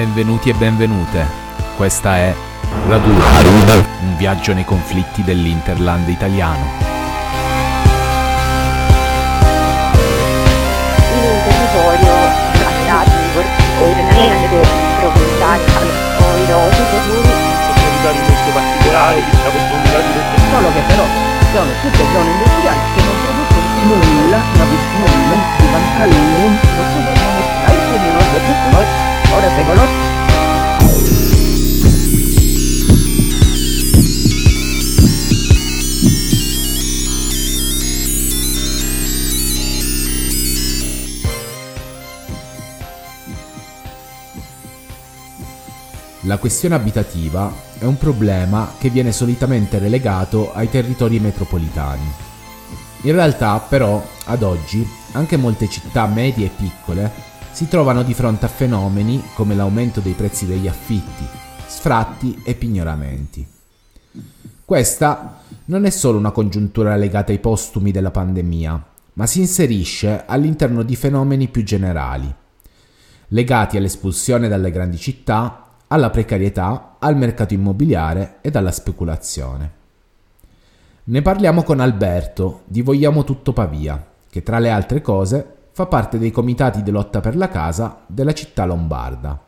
Benvenuti e benvenute. Questa è Raduna, un viaggio nei conflitti dell'Interland italiano. in un territorio trattato ordinariamente proprietario poi comuni comunitari molto particolari, diciamo comunitari molto solo che però sono tutte zone industriali che non producono nulla, ma nulla di vantaggio, non sono dai che non producono, ora secolo La questione abitativa è un problema che viene solitamente relegato ai territori metropolitani. In realtà, però, ad oggi, anche molte città medie e piccole si trovano di fronte a fenomeni come l'aumento dei prezzi degli affitti, sfratti e pignoramenti. Questa non è solo una congiuntura legata ai postumi della pandemia, ma si inserisce all'interno di fenomeni più generali, legati all'espulsione dalle grandi città, alla precarietà, al mercato immobiliare ed alla speculazione. Ne parliamo con Alberto di Vogliamo Tutto Pavia, che tra le altre cose fa parte dei comitati di lotta per la casa della città lombarda.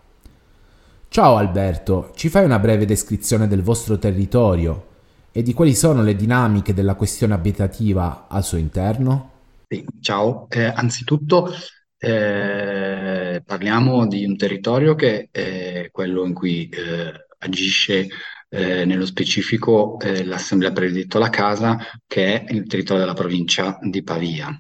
Ciao Alberto, ci fai una breve descrizione del vostro territorio e di quali sono le dinamiche della questione abitativa al suo interno? Sì, ciao, Eh, anzitutto eh, parliamo di un territorio che è quello in cui eh, agisce eh, nello specifico eh, l'Assemblea per il diritto alla casa, che è il territorio della provincia di Pavia,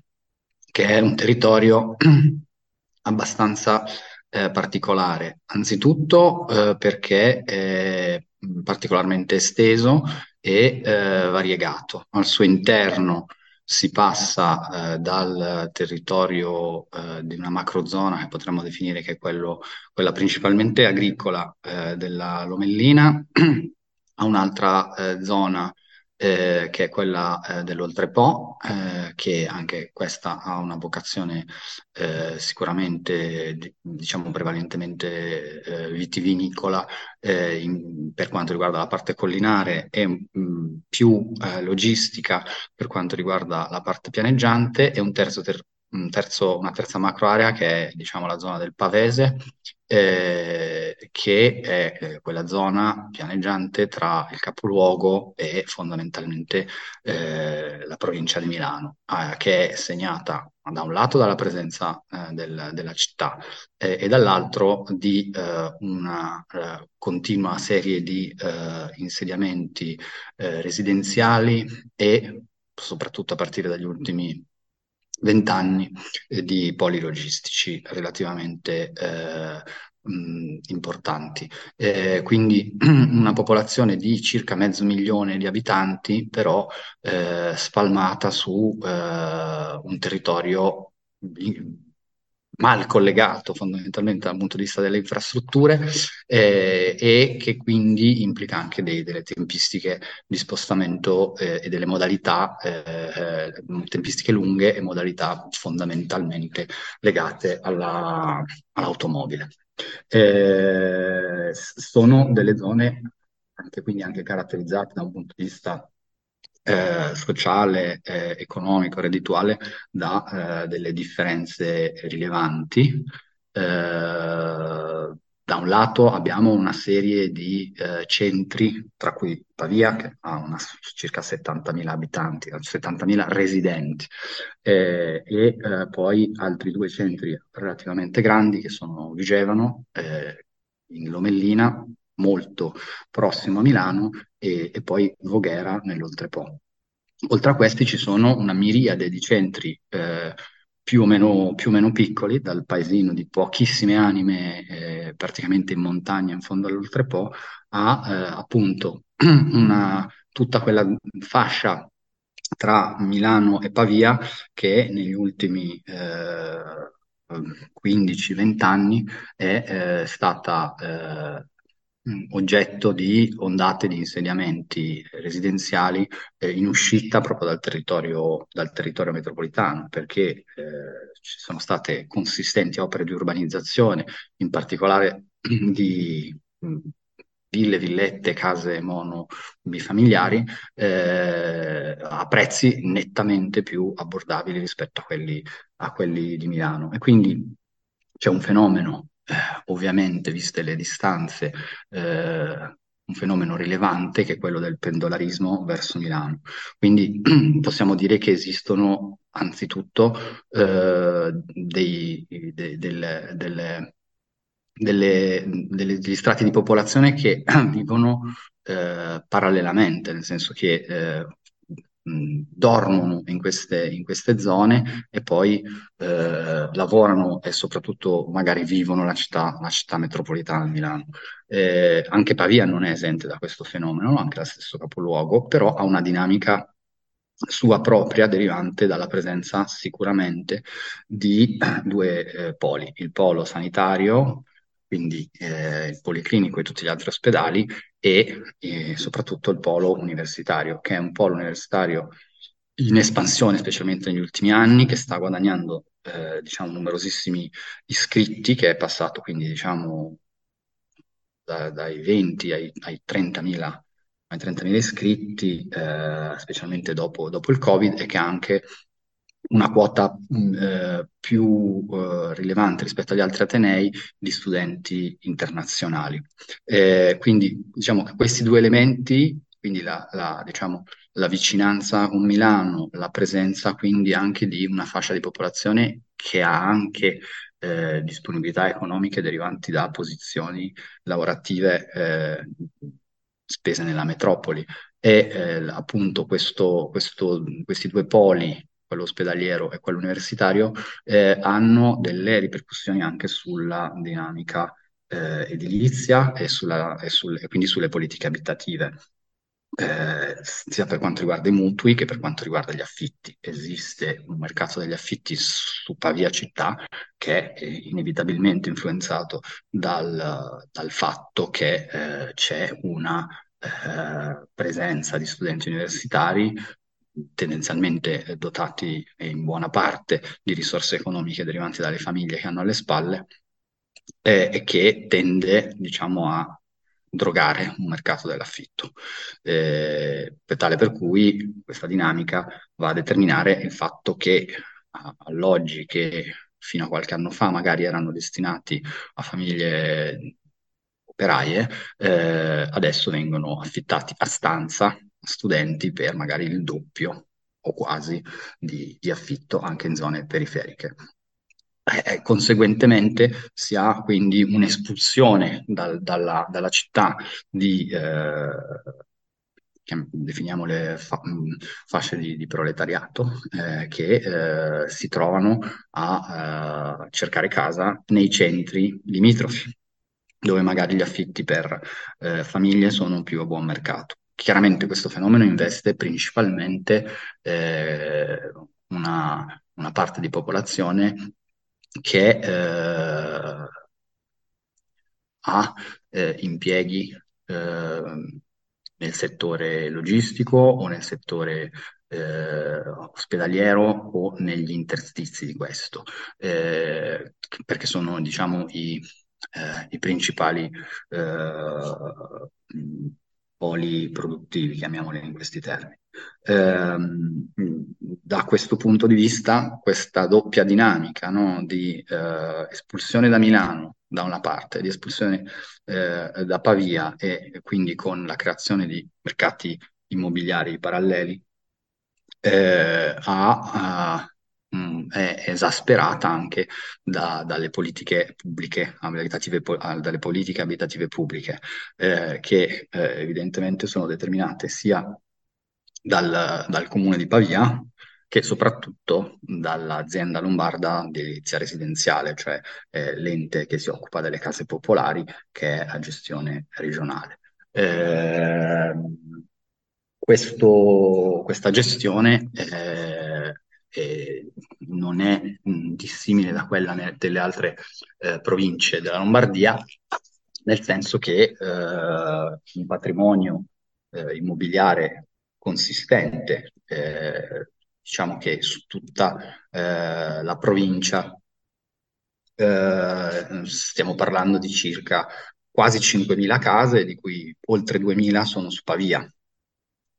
che è un territorio abbastanza eh, particolare. Anzitutto eh, perché è particolarmente esteso e eh, variegato. Al suo interno si passa eh, dal territorio eh, di una macrozona che potremmo definire che è quello, quella principalmente agricola eh, della Lomellina a un'altra zona eh, che è quella eh, dell'Oltrepo, eh, che anche questa ha una vocazione eh, sicuramente, di- diciamo, prevalentemente eh, vitivinicola in- per quanto riguarda la parte collinare e mh, più eh, logistica per quanto riguarda la parte pianeggiante e un terzo ter- un terzo- una terza macro area che è, diciamo, la zona del Pavese, eh, che è eh, quella zona pianeggiante tra il capoluogo e fondamentalmente eh, la provincia di Milano, che è segnata da un lato dalla presenza eh, del- della città e dall'altro di eh, una continua serie di insediamenti residenziali e soprattutto a partire dagli ultimi vent'anni eh, di poli logistici relativamente eh, mh, importanti. Eh, quindi una popolazione di circa mezzo milione di abitanti, però eh, spalmata su eh, un territorio mal collegato fondamentalmente dal punto di vista delle infrastrutture eh, e che quindi implica anche dei- delle tempistiche di spostamento eh, e delle modalità, eh, eh, tempistiche lunghe e modalità fondamentalmente legate alla- all'automobile. Eh, sono delle zone anche quindi anche caratterizzate da un punto di vista eh, sociale, eh, economico, reddituale da eh, delle differenze rilevanti. Eh, da un lato abbiamo una serie di eh, centri, tra cui Pavia, che ha una- circa 70.000 abitanti, 70.000 residenti, eh, e eh, poi altri due centri relativamente grandi che sono Vigevano, in Lomellina, molto prossimo a Milano, e, e poi Voghera nell'Oltrepo. Oltre a questi ci sono una miriade di centri eh, più o meno, più o meno piccoli, dal paesino di pochissime anime, eh, praticamente in montagna in fondo all'Oltrepo, a eh, appunto una, tutta quella fascia tra Milano e Pavia che negli ultimi eh, 15-20 anni è eh, stata eh, oggetto di ondate di insediamenti residenziali eh, in uscita proprio dal territorio, dal territorio metropolitano, perché eh, ci sono state consistenti opere di urbanizzazione, in particolare di ville, villette, case mono bifamiliari eh, a prezzi nettamente più abbordabili rispetto a quelli, a quelli di Milano. E quindi c'è un fenomeno, ovviamente, viste le distanze, eh, un fenomeno rilevante che è quello del pendolarismo verso Milano. Quindi possiamo dire che esistono anzitutto eh, dei, de, delle, delle delle, degli strati di popolazione che vivono eh, parallelamente, nel senso che eh, mh, dormono in queste, in queste, zone e poi eh, lavorano e soprattutto magari vivono la città, la città metropolitana di Milano. Eh, anche Pavia non è esente da questo fenomeno, anche la stesso capoluogo, però ha una dinamica sua propria derivante dalla presenza sicuramente di due eh, poli, il polo sanitario quindi eh, il Policlinico e tutti gli altri ospedali e eh, soprattutto il polo universitario, che è un polo universitario in espansione, specialmente negli ultimi anni, che sta guadagnando eh, diciamo, numerosissimi iscritti, che è passato quindi diciamo, da, dai 20 ai, ai 30.000 ai 30.000 iscritti, eh, specialmente dopo, dopo, il Covid, e che ha anche una quota mm, eh, più eh, rilevante rispetto agli altri atenei di studenti internazionali. Eh, quindi diciamo che questi due elementi, quindi la, la, diciamo, la vicinanza con Milano, la presenza quindi anche di una fascia di popolazione che ha anche eh, disponibilità economiche derivanti da posizioni lavorative eh, spese nella metropoli e eh, appunto questo, questo, questi due poli quello ospedaliero e quello universitario, eh, hanno delle ripercussioni anche sulla dinamica eh, edilizia e, sulla, e, sul, e, quindi sulle politiche abitative. Eh, sia per quanto riguarda i mutui che per quanto riguarda gli affitti. Esiste un mercato degli affitti su Pavia città che è inevitabilmente influenzato dal, dal fatto che eh, c'è una eh, presenza di studenti universitari tendenzialmente dotati in buona parte di risorse economiche derivanti dalle famiglie che hanno alle spalle eh, e che tende, diciamo, a drogare un mercato dell'affitto. Eh, tale per cui questa dinamica va a determinare il fatto che alloggi che fino a qualche anno fa magari erano destinati a famiglie operaie, eh, adesso vengono affittati a stanza studenti per magari il doppio o quasi di, di affitto anche in zone periferiche. Eh, eh conseguentemente si ha quindi un'espulsione dal, dalla, dalla, città di, eh, definiamole fa, fasce di, di proletariato, eh, che eh, si trovano a eh, cercare casa nei centri limitrofi, dove magari gli affitti per famiglie sono più a buon mercato. Chiaramente questo fenomeno investe principalmente eh, una, una, parte di popolazione che eh, ha eh, impieghi eh, nel settore logistico o nel settore eh, ospedaliero o negli interstizi di questo, eh, perché sono diciamo i, i principali poli produttivi, chiamiamoli in questi termini. Eh, da questo punto di vista, questa doppia dinamica no, di eh, espulsione da Milano da una parte, di espulsione eh, da Pavia e quindi con la creazione di mercati immobiliari paralleli, eh, ha, mm, è esasperata anche da, dalle politiche pubbliche, abitative, dalle politiche abitative pubbliche, eh, che eh, evidentemente sono determinate sia dal, dal comune di Pavia, che soprattutto dall'azienda lombarda di edilizia residenziale, cioè eh, l'ente che si occupa delle case popolari, che è a gestione regionale. Eh, questo, questa gestione eh, eh, non è mh, dissimile da quella ne- delle altre eh, province della Lombardia, nel senso che eh, un patrimonio eh, immobiliare consistente, eh, diciamo che su tutta la provincia stiamo parlando di circa quasi 5.000 case, di cui oltre 2.000 sono su Pavia.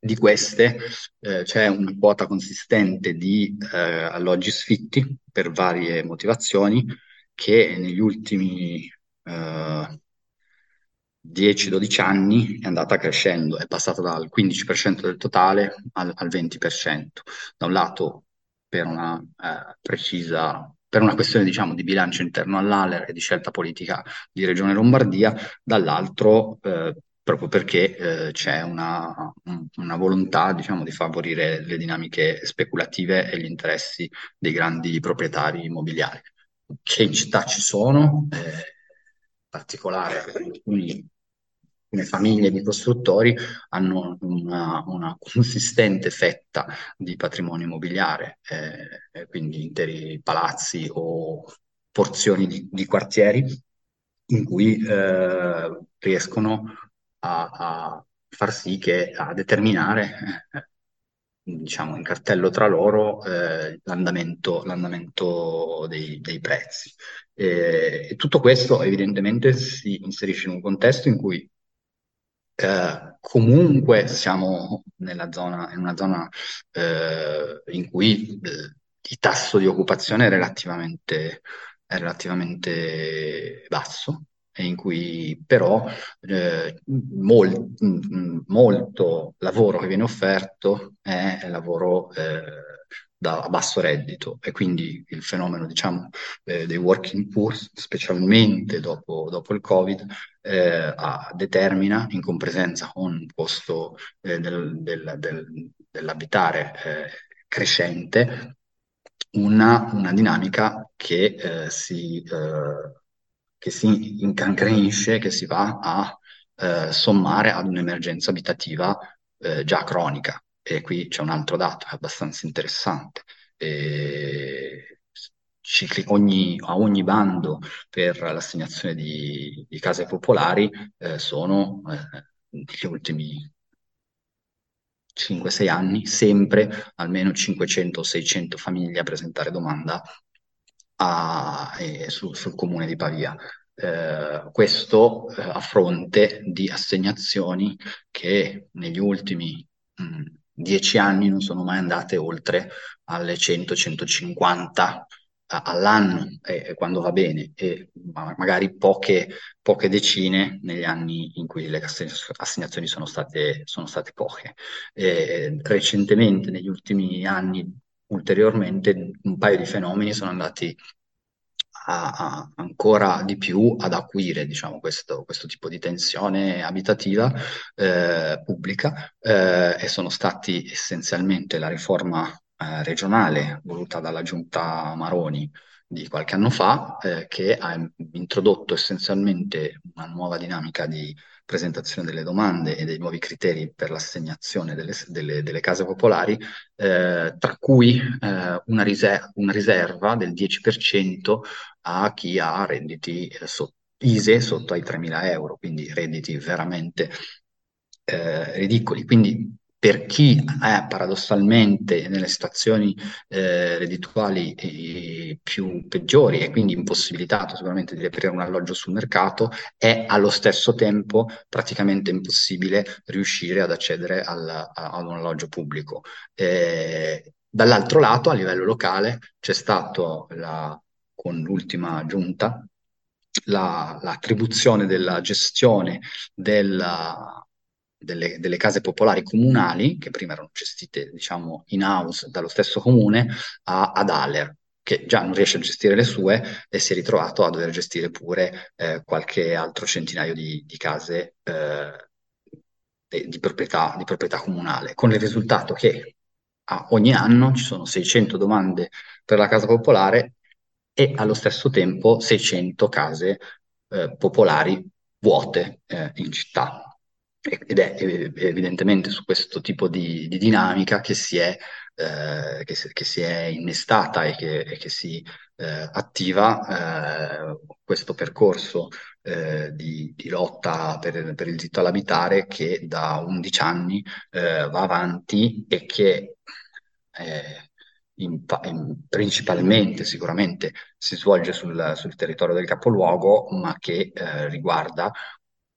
Di queste eh, c'è una quota consistente di eh, alloggi sfitti per varie motivazioni che negli ultimi eh, 10-12 anni è andata crescendo, è passata dal 15% del totale al, al 20%. Da un lato per una eh, precisa per una questione diciamo, di bilancio interno all'Aler e di scelta politica di Regione Lombardia, dall'altro eh, proprio perché eh, c'è una, una volontà diciamo, di favorire le dinamiche speculative e gli interessi dei grandi proprietari immobiliari, che in città ci sono, eh, in particolare alcuni alcune famiglie di costruttori hanno una, una consistente fetta di patrimonio immobiliare, eh, quindi interi palazzi o porzioni di, di quartieri in cui eh, riescono a, a, far sì che a determinare diciamo in cartello tra loro eh, l'andamento, dei, dei, prezzi. E, e tutto questo evidentemente si inserisce in un contesto in cui eh, comunque siamo nella zona, in una zona eh, in cui eh, il tasso di occupazione è relativamente, è relativamente basso in cui però eh, mol, molto lavoro che viene offerto è lavoro eh, da basso reddito. E quindi il fenomeno diciamo, eh, dei working poor, specialmente dopo, dopo il Covid, eh, determina in compresenza con un costo eh, del, del, del, dell'abitare eh, crescente una, una, dinamica che, eh, si, eh, che si incancrenisce, che si va a sommare ad un'emergenza abitativa già cronica. E qui c'è un altro dato abbastanza interessante. E ogni, a ogni bando per l'assegnazione di, di case popolari eh, sono eh, negli ultimi 5-6 anni sempre almeno 500-600 famiglie a presentare domanda a, eh, su, sul comune di Pavia. Eh, questo eh, a fronte di assegnazioni che negli ultimi mh, mm, dieci anni non sono mai andate oltre alle 100-150 all'anno eh, quando va bene e magari poche, poche, decine negli anni in cui le assegnazioni sono state, sono state poche. E recentemente, negli ultimi anni, ulteriormente un paio di fenomeni sono andati a, a ancora di più ad acuire diciamo, questo, questo, tipo di tensione abitativa eh, pubblica eh, e sono stati essenzialmente la riforma eh, regionale voluta dalla giunta Maroni di qualche anno fa, eh, che ha introdotto essenzialmente una nuova dinamica di presentazione delle domande e dei nuovi criteri per l'assegnazione delle, delle, delle case popolari, eh, tra cui eh, una, riser- una, riserva del 10% a chi ha redditi eh, so- ISE sotto ai 3.000 euro, quindi redditi veramente eh, ridicoli. Quindi per chi è paradossalmente nelle situazioni eh, reddituali eh, più peggiori e quindi impossibilitato sicuramente di reperire un alloggio sul mercato, è allo stesso tempo praticamente impossibile riuscire ad accedere al, a, ad un alloggio pubblico. Eh, dall'altro lato, a livello locale, c'è stato la, con l'ultima giunta l'attribuzione la, della gestione della delle, delle, case popolari comunali, che prima erano gestite, diciamo, in house dallo stesso comune, a, ad Aler, che già non riesce a gestire le sue e si è ritrovato a dover gestire pure eh, qualche altro centinaio di, di case eh, di, proprietà, di proprietà comunale, con il risultato che a ogni anno ci sono 600 domande per la casa popolare e allo stesso tempo 600 case eh, popolari vuote eh, in città ed è evidentemente su questo tipo di, di dinamica che si è, eh, che, che si è innestata e che, e che si eh, attiva eh, questo percorso eh, di, di, lotta per, per, il diritto all'abitare che da 11 anni eh, va avanti e che eh, in, in, principalmente sicuramente si svolge sul, sul, territorio del capoluogo, ma che riguarda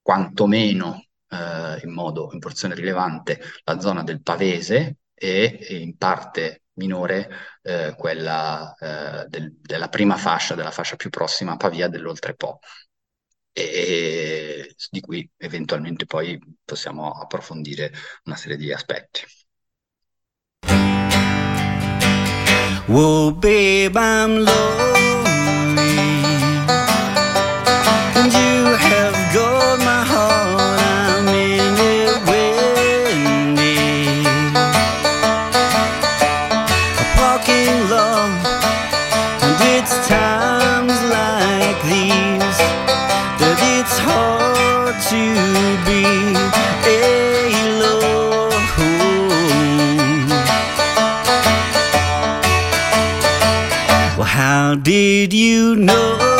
quantomeno eh, in modo, in porzione rilevante, la zona del Pavese e, in parte minore eh, quella eh, del, della prima fascia, della fascia più prossima a Pavia dell'Oltrepo e di cui eventualmente poi possiamo approfondire una serie di aspetti. Whoa, babe, I'm lonely. And you have did you know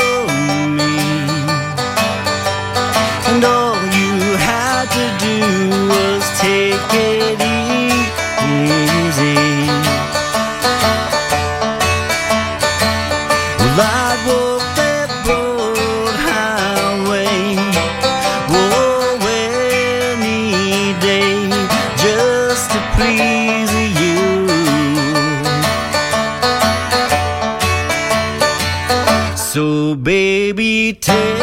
detail.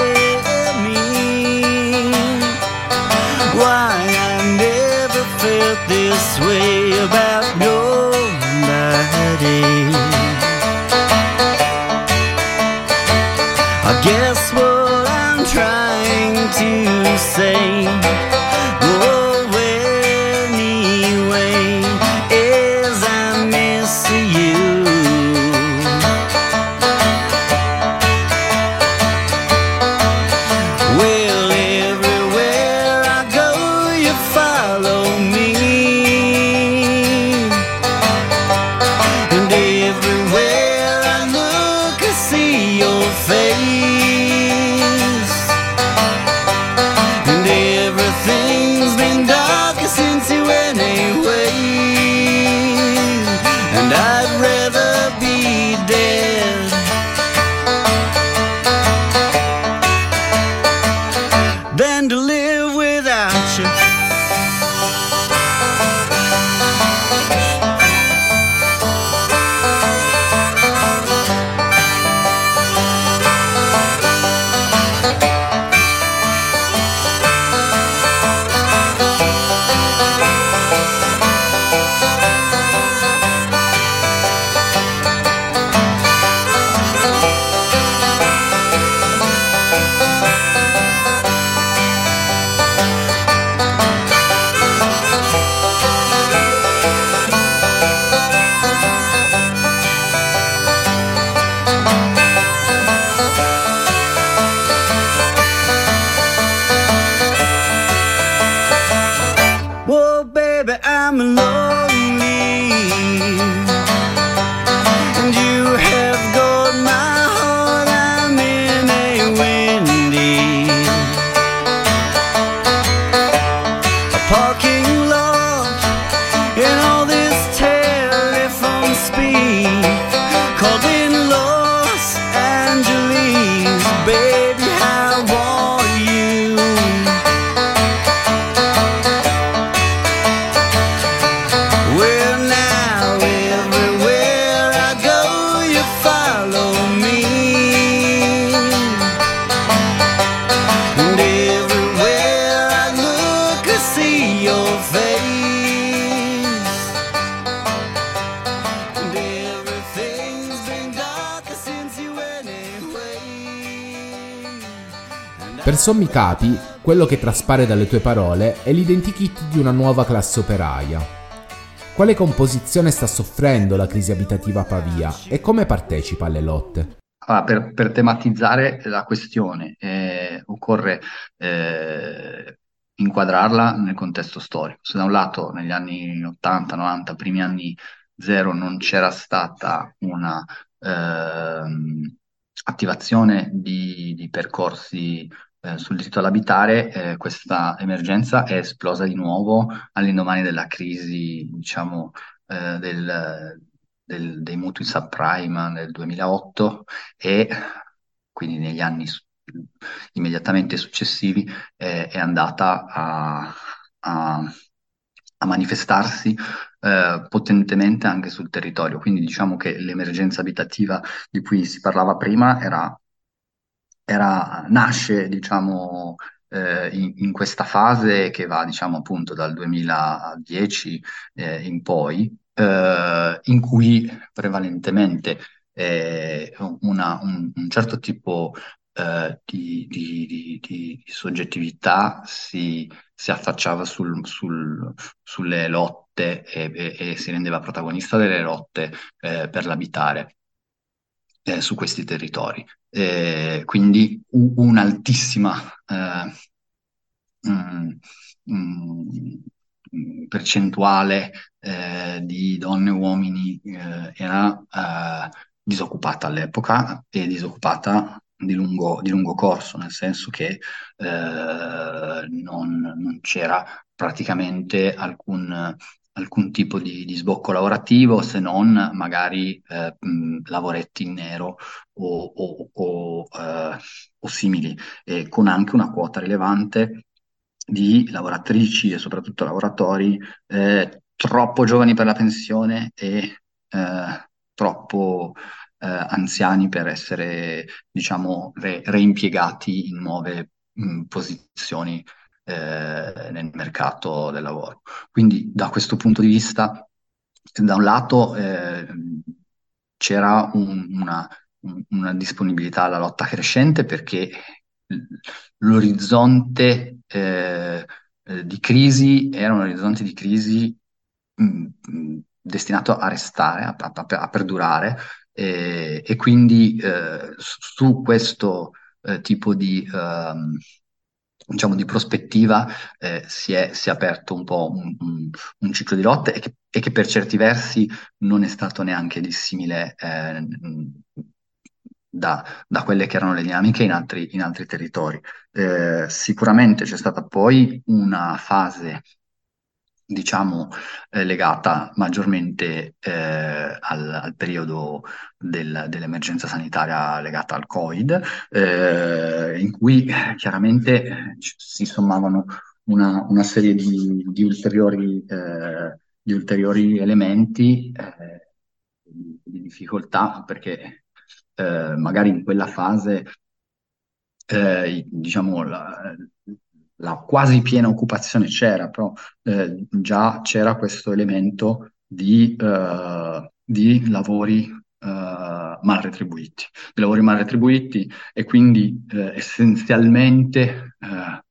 Per sommi capi, quello che traspare dalle tue parole è l'identikit di una nuova classe operaia. Quale composizione sta soffrendo la crisi abitativa a Pavia e come partecipa alle lotte? Allora, per, per tematizzare la questione, eh, occorre eh, inquadrarla nel contesto storico. Se da un lato negli anni 80, 90, primi anni zero, non c'era stata una ehm, attivazione di, di percorsi eh, sul diritto all'abitare, eh, questa emergenza è esplosa di nuovo all'indomani della crisi, diciamo, eh, del, del- dei mutui subprime nel 2008 e quindi negli anni su- immediatamente successivi eh, è andata a, a- a manifestarsi eh, potentemente anche sul territorio. Quindi diciamo che l'emergenza abitativa di cui si parlava prima era era- nasce, diciamo, eh, in, in questa fase che va, diciamo, appunto dal 2010 eh, in poi, eh, in cui prevalentemente eh, una- un, un certo tipo eh, di, di- di- di- soggettività si, si affacciava sul- sul- sulle lotte e, e- e si rendeva protagonista delle lotte eh, per l'abitare eh, su questi territori. Eh, quindi un'altissima eh, mm, mm, mm, percentuale eh, di donne e uomini eh, era eh, disoccupata all'epoca e disoccupata di lungo, di lungo corso, nel senso che non, non c'era praticamente alcun, alcun tipo di, di sbocco lavorativo se non magari eh, mh, lavoretti in nero o, o- o, eh, o simili, e con anche una quota rilevante di lavoratrici e soprattutto lavoratori eh, troppo giovani per la pensione e eh, troppo eh, anziani per essere, diciamo, re- reimpiegati in nuove mh, posizioni eh, nel mercato del lavoro. Quindi da questo punto di vista, da un lato eh, c'era un- una, un- una disponibilità alla lotta crescente perché l'orizzonte eh, eh, di crisi era un orizzonte di crisi mh, mh, destinato a restare, a, a- a perdurare, e, e quindi eh, su su questo eh, tipo di, ehm, diciamo, di prospettiva eh, si è, si è aperto un po' un, un- un ciclo di lotte e che, e che per certi versi non è stato neanche dissimile eh, da, da quelle che erano le dinamiche in altri, in altri territori. Eh, sicuramente c'è stata poi una fase diciamo, eh, legata maggiormente eh, al, al periodo del- dell'emergenza sanitaria legata al Covid, eh, in cui chiaramente si sommavano una, una serie di, di ulteriori, eh, di ulteriori elementi eh, di, di difficoltà, perché eh, magari in quella fase diciamo, la, la quasi piena occupazione c'era, però eh, già c'era questo elemento di, eh, di lavori eh, mal retribuiti, di lavori mal retribuiti e quindi eh, essenzialmente eh,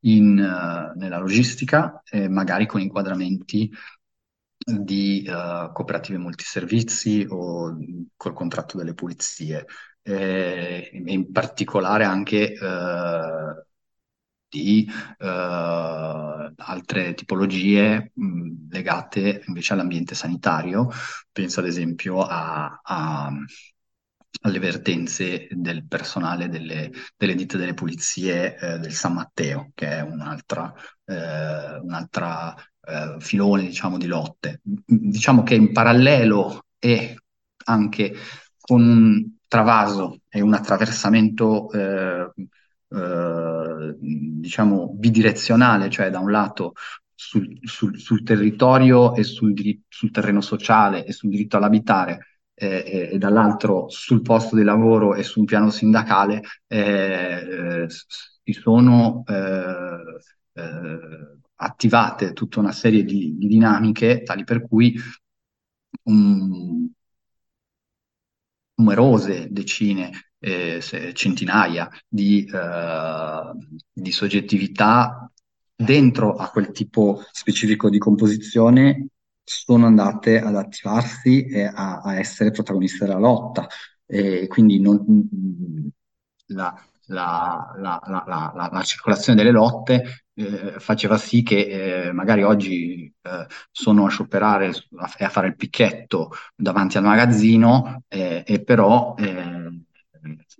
in, eh, nella logistica, e magari con inquadramenti di cooperative multiservizi o col contratto delle pulizie. E in particolare anche di eh, altre tipologie mh, legate invece all'ambiente sanitario. Penso ad esempio a, a- alle vertenze del personale delle, delle ditte delle pulizie eh, del San Matteo, che è un'altra eh, un'altra eh, filone, diciamo, di lotte. Diciamo che in parallelo e anche con un travaso e un attraversamento, eh, eh, diciamo, bidirezionale, cioè da un lato sul, sul- sul territorio e sul, sul terreno sociale e sul diritto all'abitare, eh, e, dall'altro sul posto di lavoro e sul piano sindacale, eh, eh, si sono eh, attivate tutta una serie di, di dinamiche tali per cui um, numerose decine, eh, centinaia di, eh, di soggettività dentro a quel tipo specifico di composizione sono andate ad attivarsi e a, a essere protagoniste della lotta. E quindi non- la, la- la- la- la- la- la circolazione delle lotte eh, faceva sì che eh, magari oggi eh, sono a scioperare e a fare il picchetto davanti al magazzino, eh, e però eh,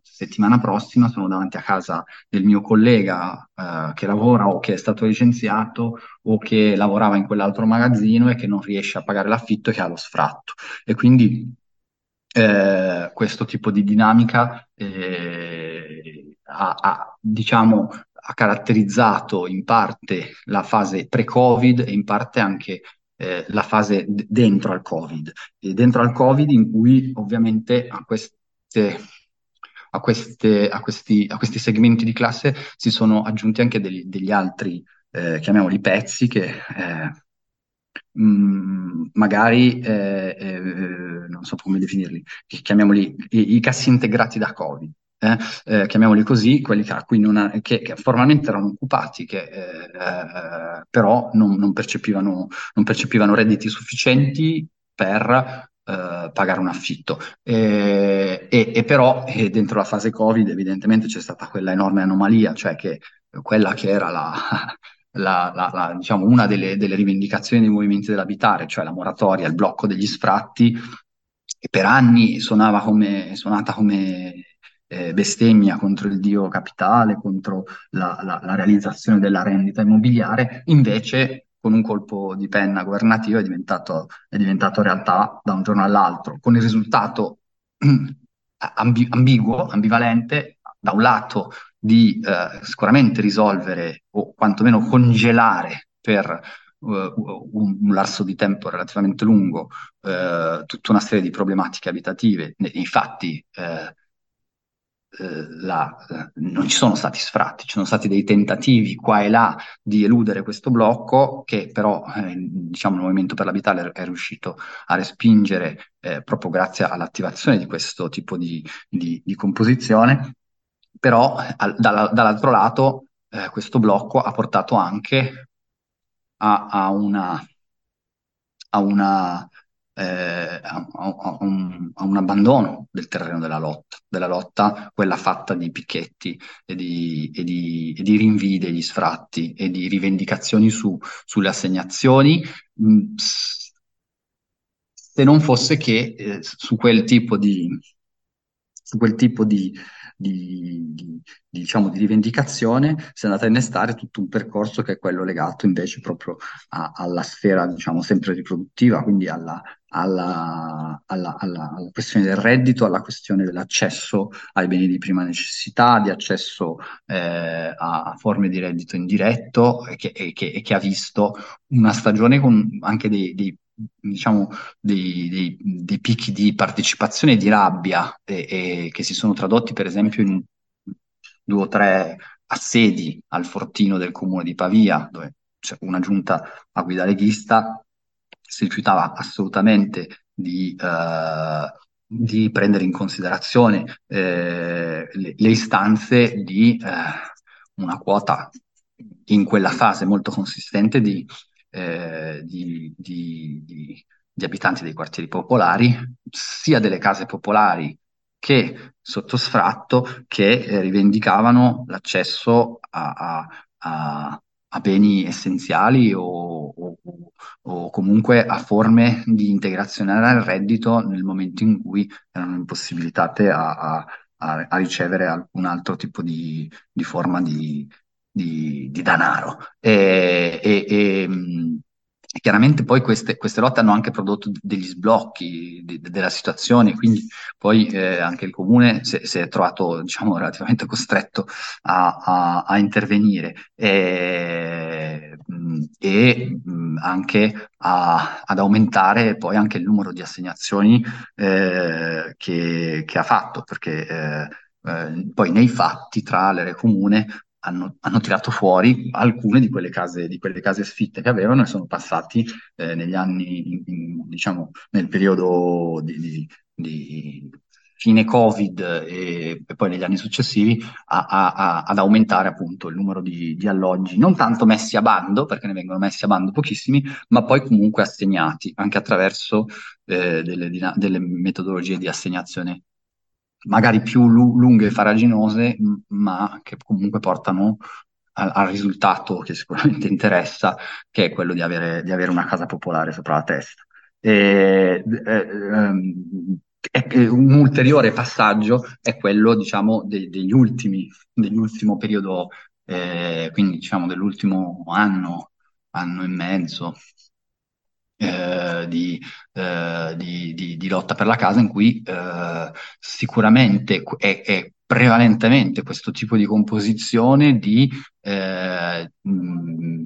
settimana prossima sono davanti a casa del mio collega eh, che lavora o che è stato licenziato o che lavorava in quell'altro magazzino e che non riesce a pagare l'affitto e che ha lo sfratto. E quindi eh, questo tipo di dinamica eh, ha, ha, diciamo, ha caratterizzato in parte la fase pre-Covid e in parte anche eh, la fase d- dentro al Covid. E dentro al Covid in cui ovviamente a queste a, queste, a, questi, a, questi, segmenti di classe si sono aggiunti anche degli, degli altri, eh, chiamiamoli pezzi, che eh, mh, mm, magari, eh, eh, non so come definirli, chiamiamoli i, i cassi integrati da Covid. Eh, eh, chiamiamoli così, quelli che, ha, che, che, formalmente erano occupati, che eh, eh, però non, non, percepivano, non, percepivano, redditi sufficienti per eh, pagare un affitto. E, e, e però dentro la fase Covid evidentemente c'è stata quella enorme anomalia, cioè che quella che era la, la, la, la, diciamo, una delle, delle, rivendicazioni dei movimenti dell'abitare, cioè la moratoria, il blocco degli sfratti, che per anni suonava come, suonata come eh, bestemmia contro il dio capitale, contro la, realizzazione della rendita immobiliare, invece con un colpo di penna governativo è diventato, è diventato realtà da un giorno all'altro, con il risultato ambi- ambiguo, ambivalente, da un lato di eh, sicuramente risolvere o quantomeno congelare per uh, un, un, lasso di tempo relativamente lungo uh, tutta una serie di problematiche abitative. Infatti, uh, la, non ci sono stati sfratti, ci sono stati dei tentativi qua e là di eludere questo blocco che però eh, diciamo, il Movimento per l'Abitare è riuscito a respingere eh, proprio grazie all'attivazione di questo tipo di, di, di composizione. Però al, dalla, dall'altro lato eh, questo blocco ha portato anche a, a una, a, una eh, a, a, un, a, un, abbandono del terreno della lotta, della lotta quella fatta di picchetti e di, e di, e di rinvii degli sfratti e di rivendicazioni su, sulle assegnazioni, mm, se non fosse che eh, su quel tipo di, su quel tipo di, di, di, diciamo, di rivendicazione, si è andato a innestare tutto un percorso che è quello legato invece proprio a, alla sfera, diciamo, sempre riproduttiva, quindi alla, alla, alla, alla, alla, questione del reddito, alla questione dell'accesso ai beni di prima necessità, di accesso eh, a forme di reddito indiretto e che, e che, e che ha visto una stagione con anche dei, dei diciamo, dei, dei, dei, picchi di partecipazione e di rabbia e, e che si sono tradotti per esempio in due o tre assedi al fortino del comune di Pavia, dove c'è una giunta a guida leghista si rifiutava assolutamente di, eh, di prendere in considerazione eh, le, le, istanze di eh, una quota in quella fase molto consistente di eh, di, di, abitanti dei quartieri popolari, sia delle case popolari che sotto sfratto, che rivendicavano l'accesso a, a, a, a beni essenziali o, o, o, comunque a forme di integrazione al reddito nel momento in cui erano impossibilitate a, a ricevere alcun altro tipo di, di forma di, di, di danaro. E, e, e, chiaramente poi queste, queste, lotte hanno anche prodotto degli sblocchi di, de, della situazione, quindi poi eh, anche il comune si, si, è trovato diciamo, relativamente costretto a, a, a intervenire. E, e anche a, ad aumentare poi anche il numero di assegnazioni eh, che, che, ha fatto, perché eh, eh, poi nei fatti tra l'area comune hanno, hanno, tirato fuori alcune di quelle case, di quelle case sfitte che avevano e sono passati eh, negli anni, in, in, diciamo, nel periodo di, di, di fine Covid e, e, poi negli anni successivi a, a, a, ad aumentare appunto il numero di, di, alloggi, non tanto messi a bando, perché ne vengono messi a bando pochissimi, ma poi comunque assegnati anche attraverso eh, delle, delle metodologie di assegnazione magari più lu- lunghe e faraginose, ma che comunque portano al, al, risultato che sicuramente interessa, che è quello di avere, di avere una casa popolare sopra la testa. E, eh, e un ulteriore passaggio è quello, diciamo, de- degli ultimi, dell'ultimo periodo, eh, quindi diciamo dell'ultimo anno, anno e mezzo eh, di, eh, di, di, di, lotta per la casa, in cui eh, sicuramente è, è, prevalentemente questo tipo di composizione di eh, mh,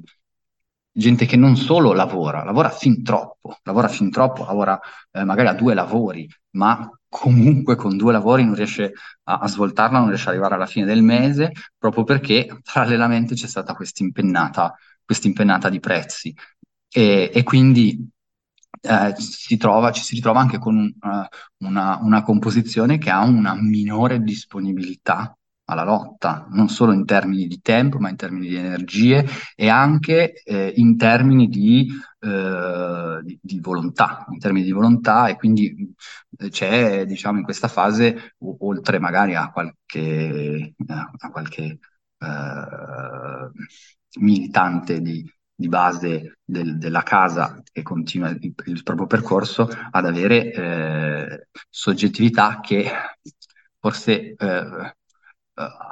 gente che non solo lavora, lavora fin troppo, lavora fin troppo, lavora eh, magari a due lavori, ma comunque con due lavori non riesce a, a svoltarla, non riesce ad arrivare alla fine del mese, proprio perché parallelamente c'è stata questa impennata, questa impennata di prezzi. E, e quindi eh, si trova, ci si ritrova anche con un, uh, una, una composizione che ha una minore disponibilità alla lotta, non solo in termini di tempo, ma in termini di energie e anche eh, in termini di, eh, di, di, volontà, in termini di volontà. E quindi eh, c'è, diciamo, in questa fase, o, oltre magari a qualche, eh, a qualche eh, militante di, di base del, della casa che continua il, il, proprio percorso ad avere eh, soggettività che forse eh,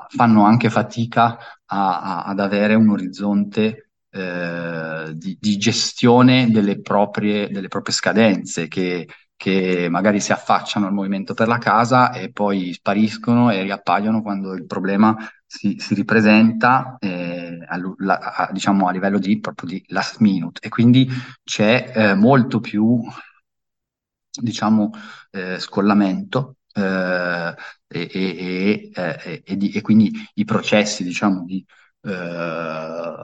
fanno anche fatica a, a, ad avere un orizzonte eh, di, di, gestione delle proprie, delle proprie scadenze che, che, magari si affacciano al movimento per la casa e poi spariscono e riappaiono quando il problema si, si ripresenta eh, a, a, diciamo a livello di, proprio di last minute e quindi c'è eh, molto più diciamo eh, scollamento eh, e, e, e, e, di, e, quindi i processi, diciamo, di, eh,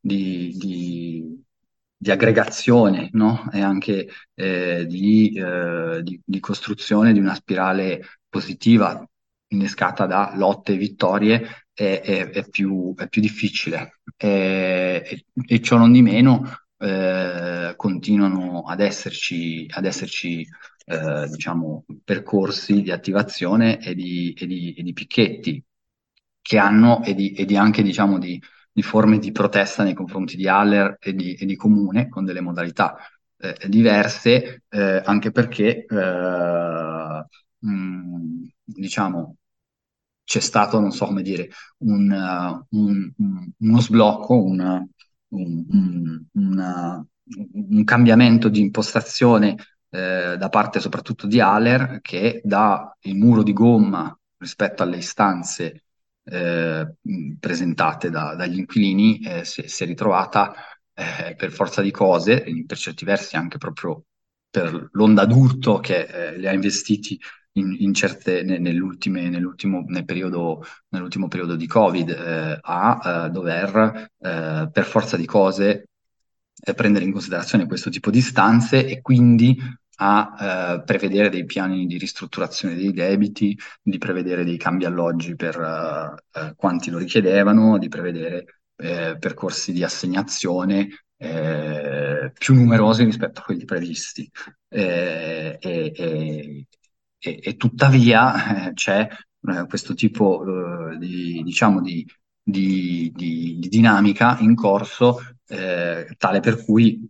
di, di, di aggregazione no? e anche eh, di, eh, di, costruzione di una spirale positiva innescata da lotte e vittorie è, è, è, più, è più, difficile. E, ciò non di meno eh, continuano ad esserci, ad esserci eh, diciamo, percorsi di attivazione e di, e di, e di picchetti che hanno e di, e di anche diciamo, di, forme di protesta nei confronti di Aller e di, e Comune con delle modalità eh, diverse, eh, anche perché eh, mh, diciamo, c'è stato, non so come dire, un, uh, un, un, uno sblocco, un, una, un cambiamento di impostazione eh, da parte soprattutto di Aller che da il muro di gomma rispetto alle istanze eh, presentate da, dagli inquilini eh, si, si, è ritrovata eh, per forza di cose, per certi versi anche proprio per l'onda d'urto che eh, li ha investiti in, in certe, ne, nell'ultimo, nel periodo, nell'ultimo periodo di Covid, eh, a dover per forza di cose prendere in considerazione questo tipo di stanze e quindi a eh, prevedere dei piani di ristrutturazione dei debiti, di prevedere dei cambi alloggi per eh, eh quanti lo richiedevano, di prevedere eh, percorsi di assegnazione eh, più numerosi rispetto a quelli previsti. E, e, e, tuttavia c'è questo tipo di, diciamo, di, di, di, di, dinamica in corso tale per cui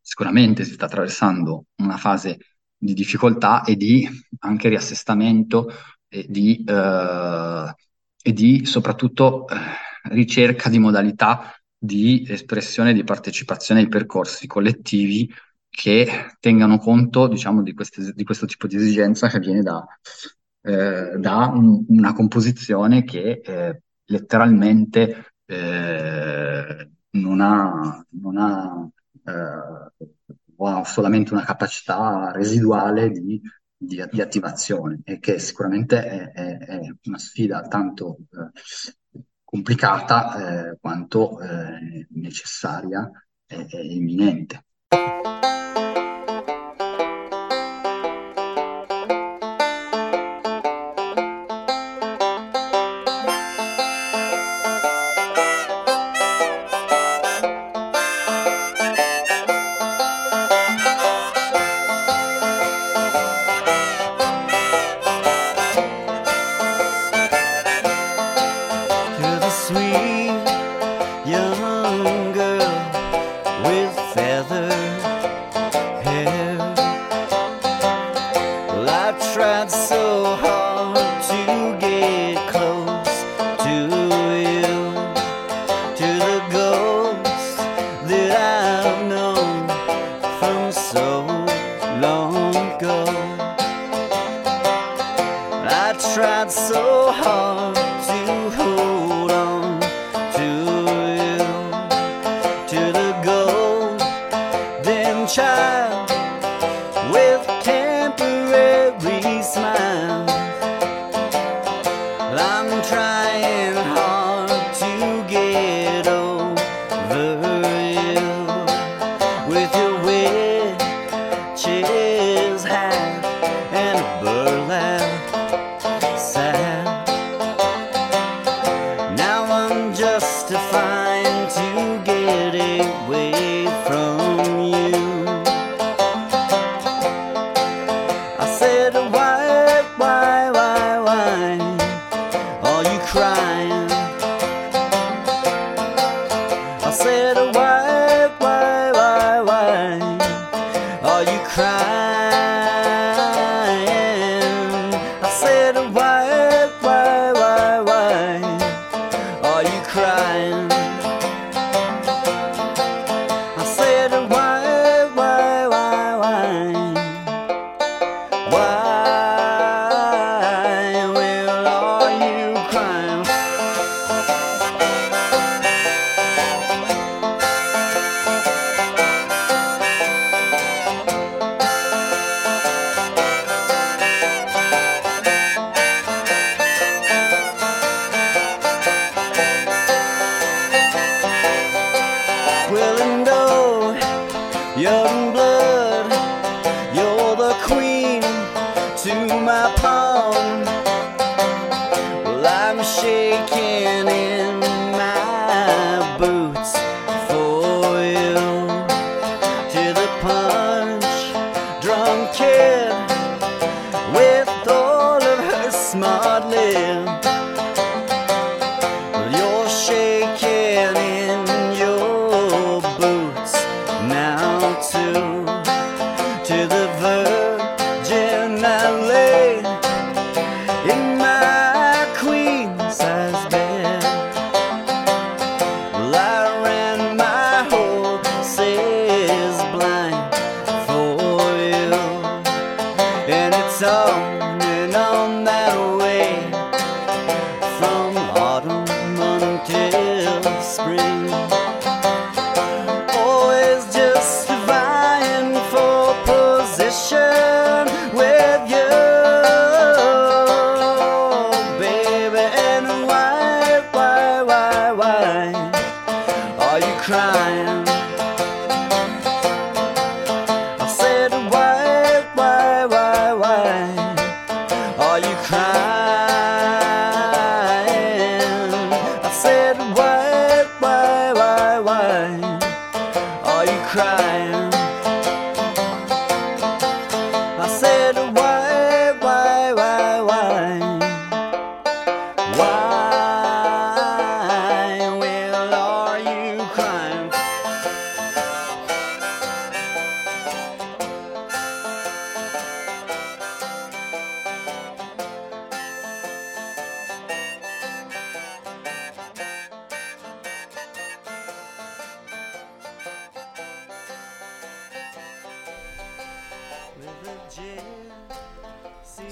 sicuramente si sta attraversando una fase di difficoltà e di anche riassestamento e di, eh, e di soprattutto eh, ricerca di modalità di espressione di partecipazione ai percorsi collettivi che tengano conto, diciamo, di, queste, di questo tipo di esigenza che viene da, eh, da un, una composizione che eh, letteralmente eh, non ha, non ha eh, ha solamente una capacità residuale di, di, di attivazione e che sicuramente è, è, è una sfida tanto eh, complicata eh, quanto necessaria e imminente.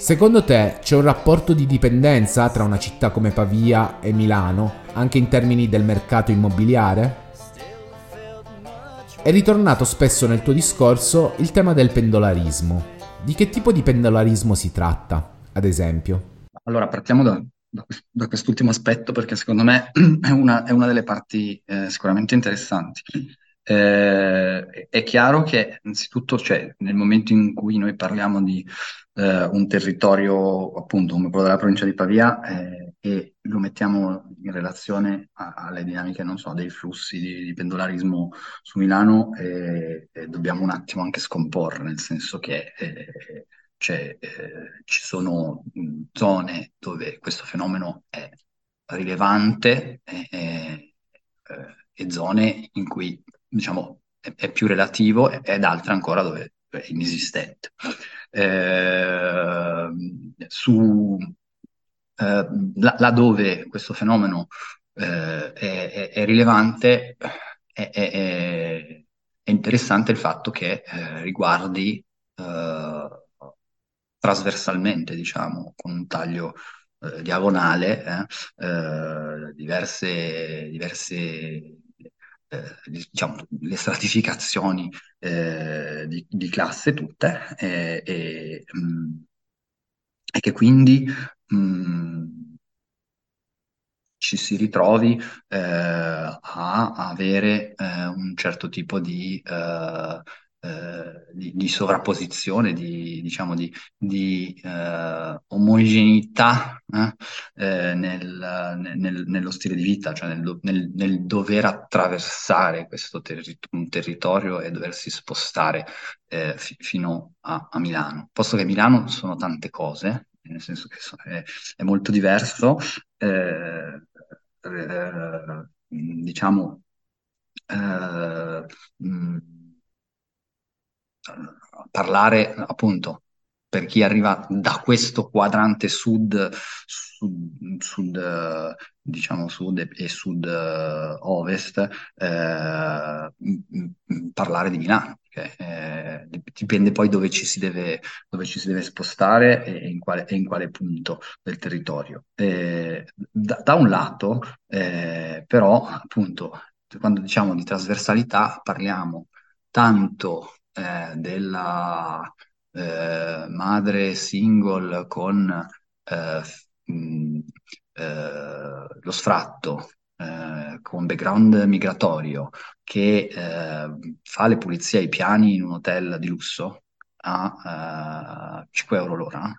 Secondo te c'è un rapporto di dipendenza tra una città come Pavia e Milano, anche in termini del mercato immobiliare? È ritornato spesso nel tuo discorso il tema del pendolarismo. Di che tipo di pendolarismo si tratta, ad esempio? Allora, partiamo da, da quest- da quest'ultimo aspetto perché secondo me è una, è una delle parti eh, sicuramente interessanti. Eh, è chiaro che innanzitutto, cioè, nel momento in cui noi parliamo di eh, un territorio appunto come quello della provincia di Pavia eh, e lo mettiamo in relazione a- alle dinamiche, non so, dei flussi di, di pendolarismo su Milano, eh, eh, dobbiamo un attimo anche scomporre, nel senso che eh, eh, ci sono zone dove questo fenomeno è rilevante e zone in cui, diciamo, è, è più relativo ed altre ancora dove è inesistente. Eh, su eh, là, laddove questo fenomeno eh, è, è, rilevante, è, è, interessante il fatto che eh, riguardi eh, trasversalmente, diciamo, con un taglio eh, diagonale, diverse, diverse eh, diciamo, le stratificazioni eh, di, di, classe tutte e, e, mh, mm, e che quindi mh, mm, ci si ritrovi eh, a avere eh, un certo tipo di, eh, eh di, di sovrapposizione, di, diciamo di, di eh, omogeneità eh, nel, nel, nello stile di vita, cioè nel, nel, nel dover attraversare questo terri- un territorio e doversi spostare fi- fino a, a Milano. Posto che Milano sono tante cose, nel senso che è, è molto diverso, eh, eh, diciamo, eh, mh, parlare appunto per chi arriva da questo quadrante sud, sud, sud diciamo sud e sud-ovest, eh, parlare di Milano, perché eh, dipende poi dove ci si deve, ci si deve spostare e in quale, e in quale punto del territorio. Eh, da, da, un lato, eh, però, appunto, quando diciamo di trasversalità parliamo tanto eh, della eh, madre single con eh, mh, eh, lo sfratto, eh, con background migratorio, che eh, fa le pulizie ai piani in un hotel di lusso a 5 euro l'ora,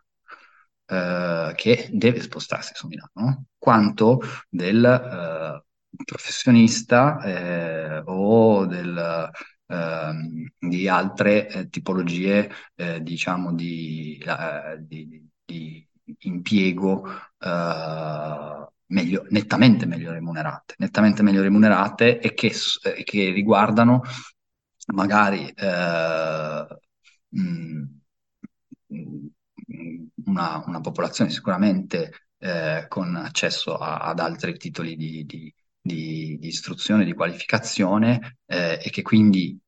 che deve spostarsi su Milano, quanto del professionista o del di altre eh, tipologie, eh, diciamo, di, eh, di, di impiego meglio, nettamente meglio remunerate, nettamente meglio remunerate e che, che riguardano magari mh, una, una, popolazione sicuramente eh, con accesso a, ad altri titoli di, di, di, di istruzione, di qualificazione eh, e che quindi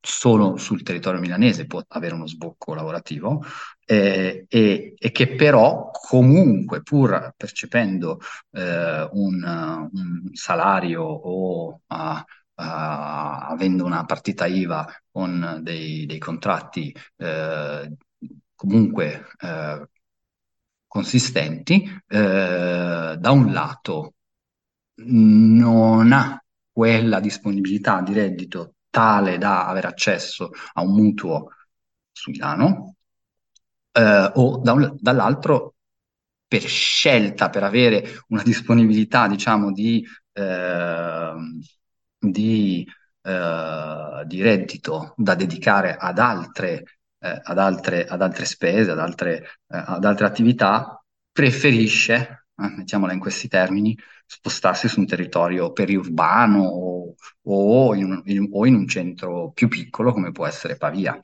solo sul territorio milanese può avere uno sbocco lavorativo eh, e, e, che però comunque pur percependo eh, un, un, salario o uh, uh, avendo una partita IVA con dei, dei contratti eh, comunque eh, consistenti, eh, da un lato non ha quella disponibilità di reddito tale da avere accesso a un mutuo su Milano, eh, o da un, dall'altro per scelta, per avere una disponibilità, diciamo, di, eh, di, eh, di, reddito da dedicare ad altre, eh, ad altre, ad altre spese, ad altre, eh, ad altre attività, preferisce, eh, mettiamola in questi termini, spostarsi su un territorio periurbano o, o, in, in, o in un centro più piccolo come può essere Pavia.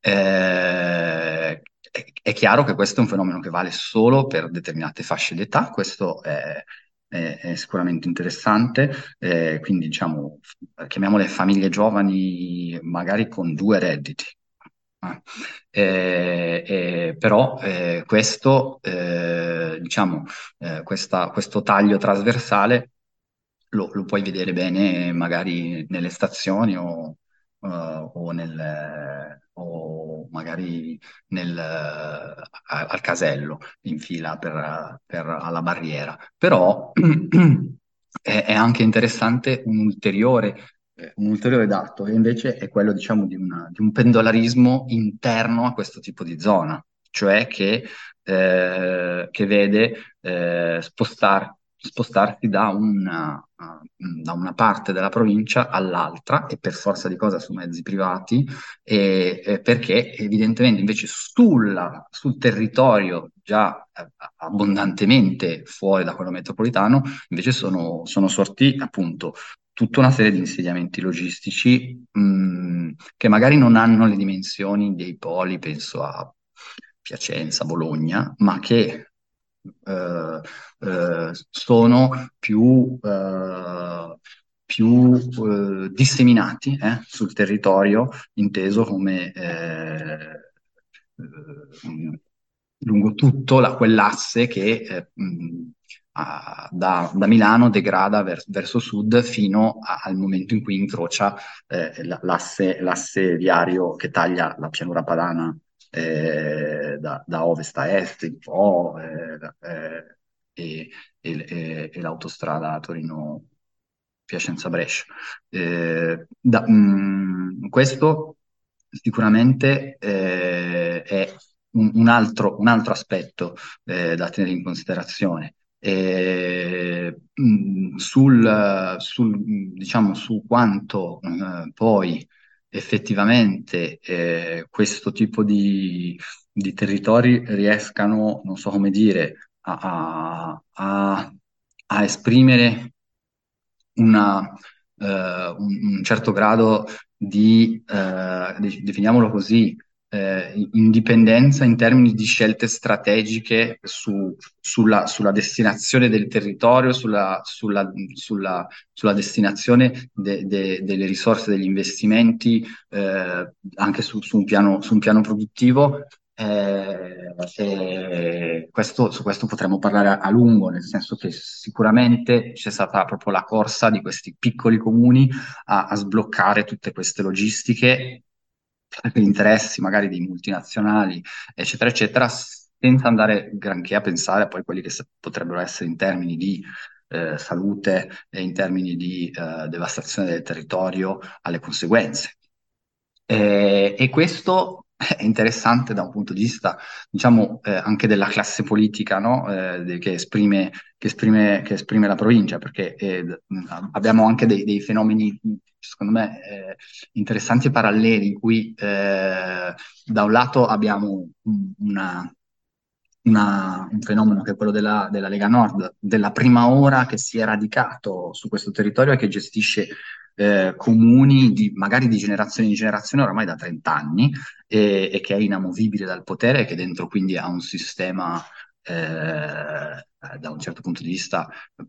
Eh, è, è, chiaro che questo è un fenomeno che vale solo per determinate fasce d'età, questo è, è, è sicuramente interessante, eh, quindi diciamo, chiamiamole famiglie giovani magari con due redditi, eh, eh, però eh, questo, eh, diciamo, eh, questa, questo taglio trasversale lo, lo, puoi vedere bene magari nelle stazioni o, uh, o, nel, o magari nel, al casello in fila per, per, alla barriera. Però è, è anche interessante un ulteriore eh, un ulteriore dato che invece è quello, diciamo, di, una, di, un pendolarismo interno a questo tipo di zona, cioè che, eh, che vede eh, spostar, spostarsi da una, da una, parte della provincia all'altra e per forza di cosa su mezzi privati, e, e perché evidentemente invece sulla, sul territorio già eh, abbondantemente fuori da quello metropolitano, invece sono, sono sorti appunto tutta una serie di insediamenti logistici mh, che magari non hanno le dimensioni dei poli, penso a Piacenza, Bologna, ma che eh, eh, sono più, eh, più eh, disseminati eh, sul territorio, inteso come eh, lungo tutto la, quell'asse che mh, a- da, da Milano degrada ver- verso sud fino a- al momento in cui incrocia eh, la- l'asse, l'asse viario che taglia la pianura padana eh, da, da ovest a est, un po', eh, eh, e, e- e- l'autostrada Torino. Piacenza-Brescia. Eh, da- mh, questo sicuramente eh, è un, un altro, un altro aspetto eh, da tenere in considerazione. Eh, sul, sul, diciamo, su quanto eh, poi effettivamente eh, questo tipo di, di territori riescano, non so come dire, a, a- a- esprimere una, eh, un, un certo grado di, eh, de- definiamolo così, eh, indipendenza in termini di scelte strategiche su- sulla, sulla destinazione del territorio, sulla, sulla- sulla- destinazione de- de- delle risorse, degli investimenti, eh, anche su, su un piano, su un piano produttivo. Eh, questo- su questo potremmo parlare a, a lungo, nel senso che sicuramente c'è stata proprio la corsa di questi piccoli comuni a, a sbloccare tutte queste logistiche per interessi magari di multinazionali, eccetera, eccetera, senza andare granché a pensare a poi quelli che potrebbero essere in termini di eh, salute e in termini di eh, devastazione del territorio alle conseguenze. Eh, e questo è interessante da un punto di vista, diciamo, eh, anche della classe politica, no? Eh, che esprime, che esprime, che esprime la provincia, perché eh, abbiamo anche dei, dei fenomeni, secondo me, eh, interessanti e paralleli, in cui eh, da un lato abbiamo un- una una- un fenomeno che è quello della, della Lega Nord, della prima ora che si è radicato su questo territorio e che gestisce eh, comuni di, magari di generazione in generazione oramai da 30 anni e, e che è inamovibile dal potere che dentro quindi ha un sistema eh, da un certo punto di vista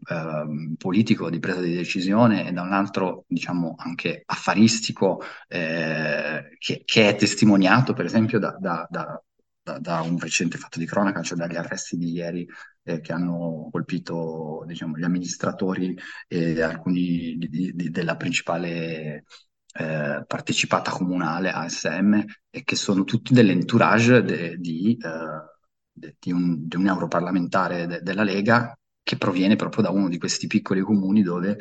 ehm, politico di presa di decisione e da un altro diciamo anche affaristico eh, che, che è testimoniato per esempio da, da- da- da- da un recente fatto di cronaca, cioè dagli arresti di ieri eh, che hanno colpito diciamo, gli amministratori e alcuni di- di- della principale eh, partecipata comunale ASM e che sono tutti dell'entourage de- di, eh, de- di un, di un europarlamentare de- della Lega che proviene proprio da uno di questi piccoli comuni dove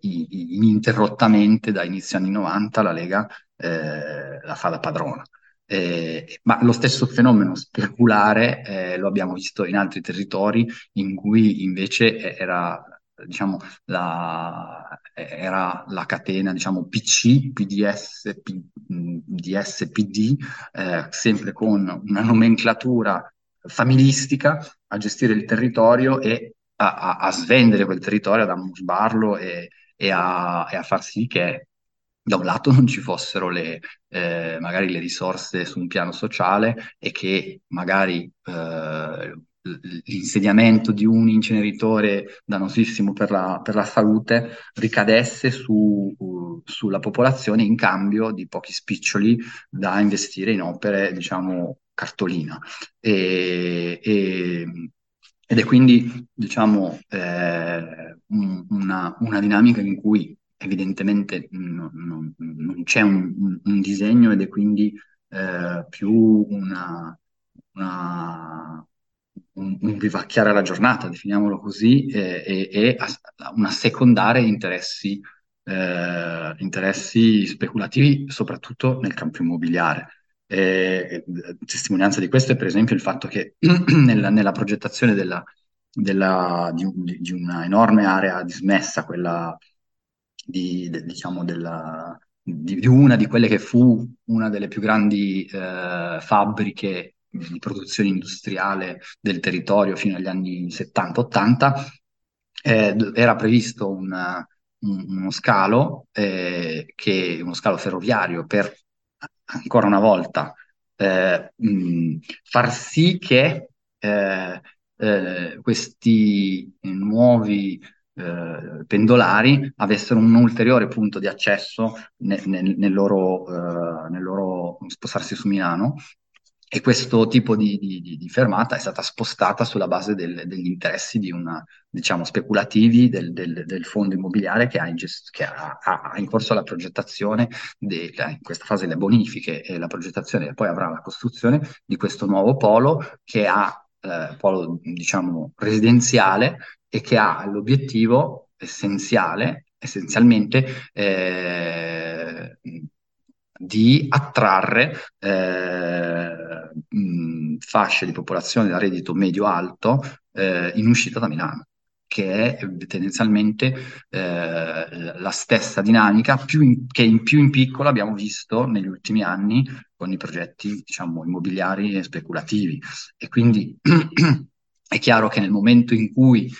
ininterrottamente da inizio anni 90 la Lega eh, la fa da padrona. Eh, ma lo stesso fenomeno speculare eh, lo abbiamo visto in altri territori in cui invece era, diciamo, la, era la catena, diciamo, PC, PDS, P- mh, DS, PD, eh, sempre con una nomenclatura familistica a gestire il territorio e a, a- a svendere quel territorio, ad ammusbarlo e, e a, e a far sì che da un lato non ci fossero le, eh, magari le risorse su un piano sociale e che magari eh, l'insediamento di un inceneritore dannosissimo per la, per la salute ricadesse su- uh, sulla popolazione in cambio di pochi spiccioli da investire in opere, diciamo, cartolina. E, e- ed è quindi, diciamo, eh, un- una, una dinamica in cui evidentemente non, non- non c'è un, un- disegno ed è quindi eh, più una, una- un, un vivacchiare alla giornata, definiamolo così, e, e- e una secondare interessi, eh, interessi speculativi, soprattutto nel campo immobiliare. E, testimonianza di questo è per esempio il fatto che nella, nella progettazione della, della- di, di una enorme area dismessa, quella di, de- diciamo della, di, di una di quelle che fu una delle più grandi eh, fabbriche di produzione industriale del territorio fino agli anni 70-80, eh, era previsto un, un- uno scalo, eh, che, uno scalo ferroviario per ancora una volta eh, mh, far sì che eh, eh, questi nuovi eh, pendolari avessero un ulteriore punto di accesso ne- nel, nel loro, eh, nel loro spostarsi su Milano. E questo tipo di, di- di fermata è stata spostata sulla base del- degli interessi una, diciamo, speculativi del, del- del fondo immobiliare che ha in, gest- che ha- ha in corso la progettazione, de- in questa fase le bonifiche e la progettazione e poi avrà la costruzione di questo nuovo polo che ha eh, polo, diciamo, residenziale e che ha l'obiettivo essenziale, essenzialmente, eh, di attrarre eh, mh, fasce di popolazione da reddito medio-alto eh, in uscita da Milano, che è tendenzialmente eh, la stessa dinamica più in- che in più in piccolo abbiamo visto negli ultimi anni con i progetti, diciamo, immobiliari e speculativi. E quindi è chiaro che nel momento in cui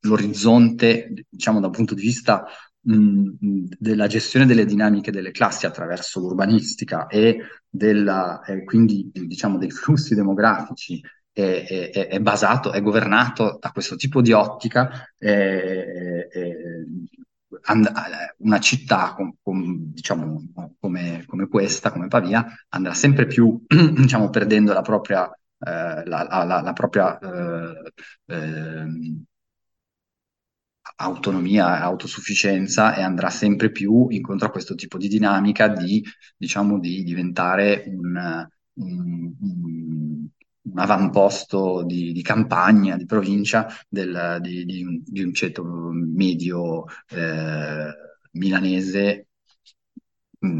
l'orizzonte, diciamo, da un punto di vista della gestione delle dinamiche delle classi attraverso l'urbanistica e della, eh, quindi diciamo dei flussi demografici è, è- è- è basato, è governato da questo tipo di ottica. eh, eh, and- una città com- com- diciamo, come, come questa, come Pavia, andrà sempre più diciamo, perdendo la propria, eh, la, la- la- propria eh, ehm, autonomia autosufficienza e andrà sempre più incontro a questo tipo di dinamica di, diciamo, di diventare un, un- un- avamposto di, di campagna, di provincia del- di, di un, ceto medio eh, milanese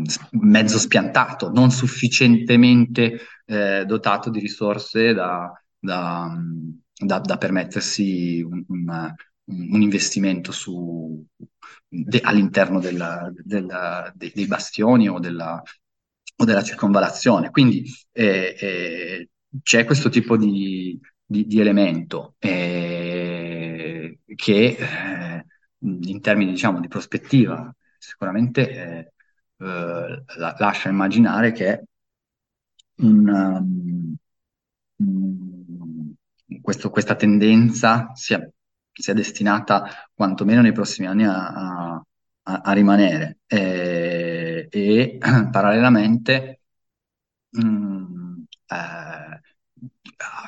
s- mezzo spiantato, non sufficientemente eh, dotato di risorse da, da, mh, da- da permettersi un, un- un investimento su- de- all'interno della- della- dei, dei bastioni o della, o della circonvallazione. Quindi eh, eh, c'è questo tipo di, di- di elemento eh, che eh, in termini, diciamo, di prospettiva sicuramente eh, eh, la- lascia immaginare che un, um, questo- questa tendenza sia, sia destinata quantomeno nei prossimi anni a, a- a- rimanere. Eh, e parallelamente mm, eh,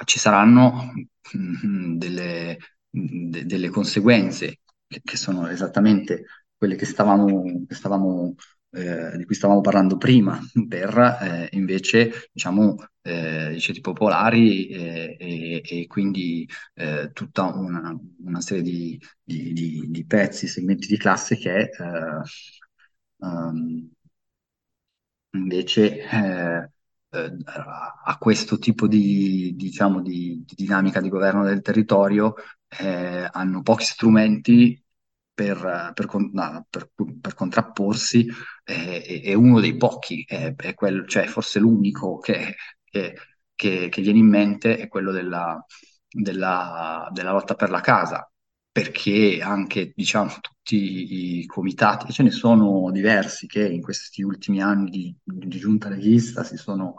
ci saranno mm, delle, de- delle conseguenze che sono esattamente quelle che stavamo, che stavamo, eh, di cui stavamo parlando prima, per eh, invece, diciamo, eh, i ceti popolari eh, e, e quindi eh, tutta una, una serie di, di- di- di pezzi, segmenti di classe che ehm, invece a questo tipo di, diciamo, di, di dinamica di governo del territorio eh, hanno pochi strumenti per, per per- per contrapporsi eh, e uno dei pochi, è, è quello, cioè forse l'unico che, che- che- che viene in mente è quello della, della- della lotta per la casa, perché anche diciamo, tutti i comitati, ce ne sono diversi che in questi ultimi anni di, di giunta leghista si sono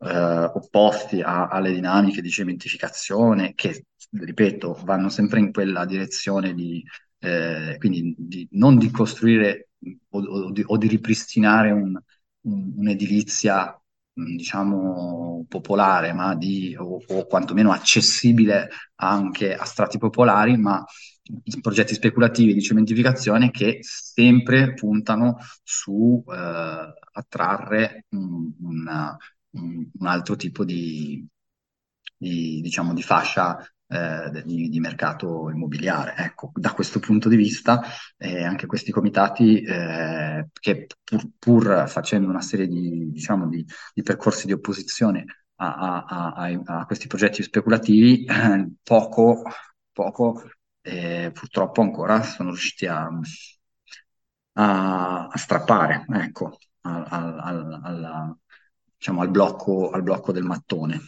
eh, opposti a- alle dinamiche di cementificazione che, ripeto, vanno sempre in quella direzione di, eh, quindi di- non di costruire o, o di, o di ripristinare un- un- un'edilizia, mh, diciamo, popolare, ma di, o, o quantomeno accessibile anche a strati popolari, ma progetti speculativi di cementificazione che sempre puntano su eh, attrarre un, una- un- un altro tipo di, di, diciamo, di fascia eh, di, di mercato immobiliare. Ecco, da questo punto di vista, eh, anche questi comitati, eh, che pur, pur facendo una serie di, diciamo, di, di percorsi di opposizione a, a- a- a questi progetti speculativi, poco, poco eh, purtroppo ancora sono riusciti a, strappare, ecco, al, al- al- diciamo, blocco, al blocco del mattone.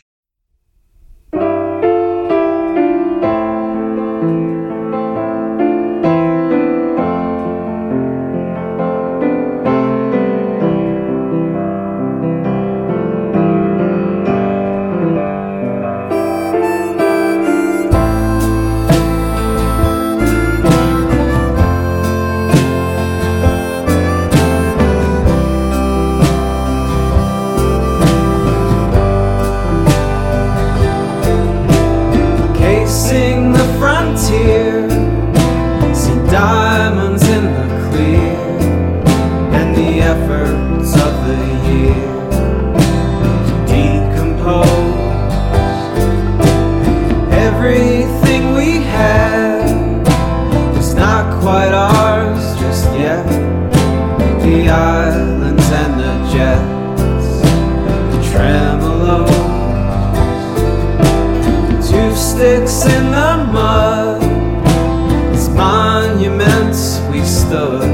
monuments we stood,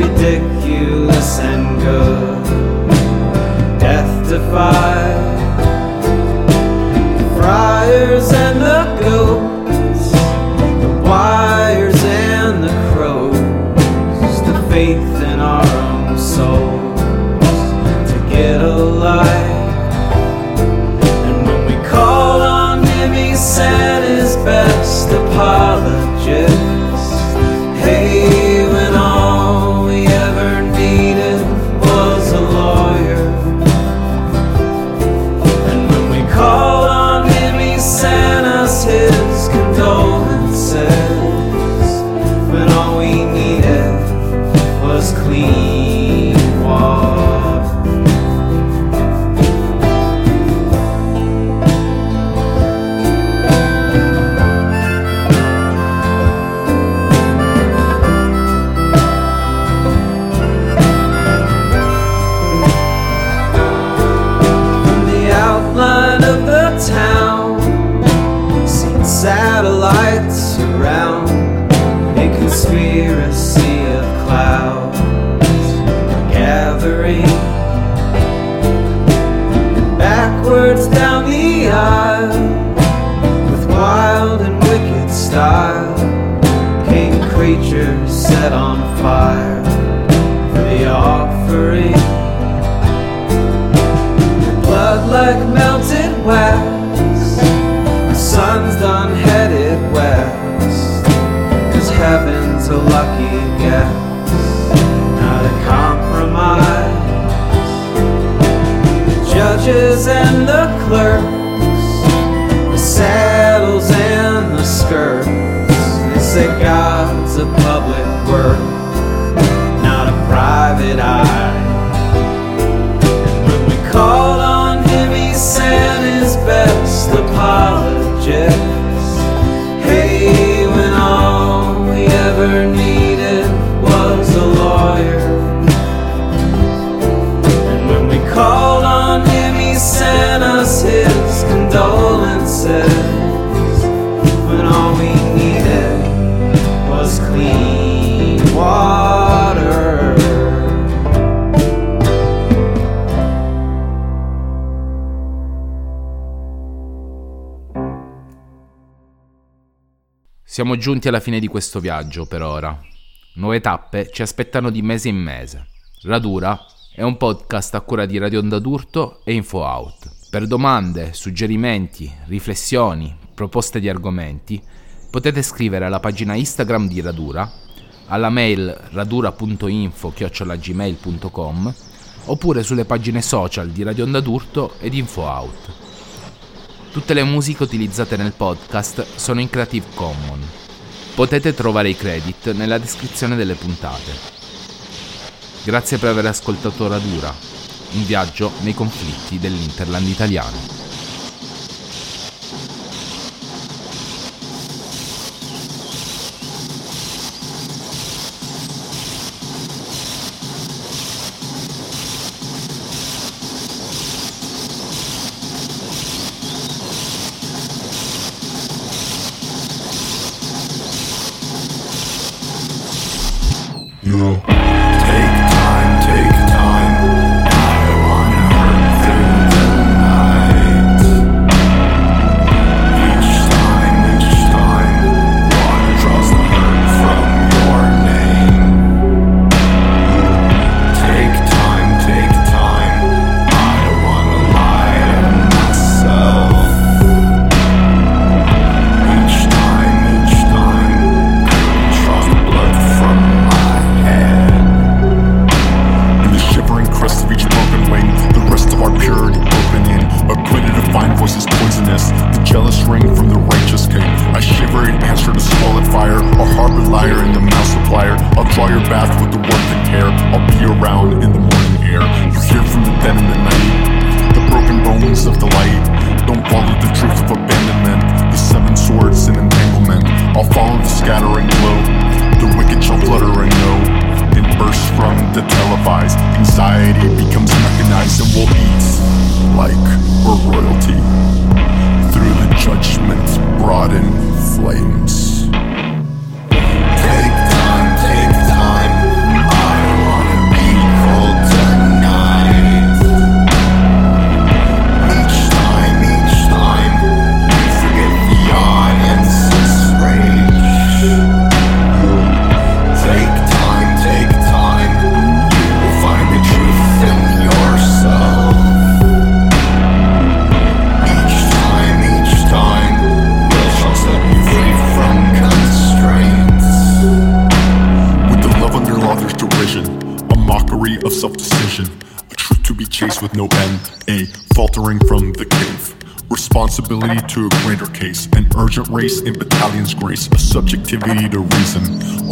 ridiculous and good. Death defied, friars and God's a public work, not a private eye. And when we call on Him, He sent His best apologetic. Siamo giunti alla fine di questo viaggio per ora. Nuove tappe ci aspettano di mese in mese. Radura è un podcast a cura di Radio Onda d'Urto e InfoOut. Per domande, suggerimenti, riflessioni, proposte di argomenti, potete scrivere alla pagina Instagram di Radura, alla mail radura.info-gmail.com oppure sulle pagine social di Radio Onda d'Urto ed Info Out. Tutte le musiche utilizzate nel podcast sono in Creative Commons. Potete trovare i credit nella descrizione delle puntate. Grazie per aver ascoltato Radura, un viaggio nei conflitti dell'Interland italiano.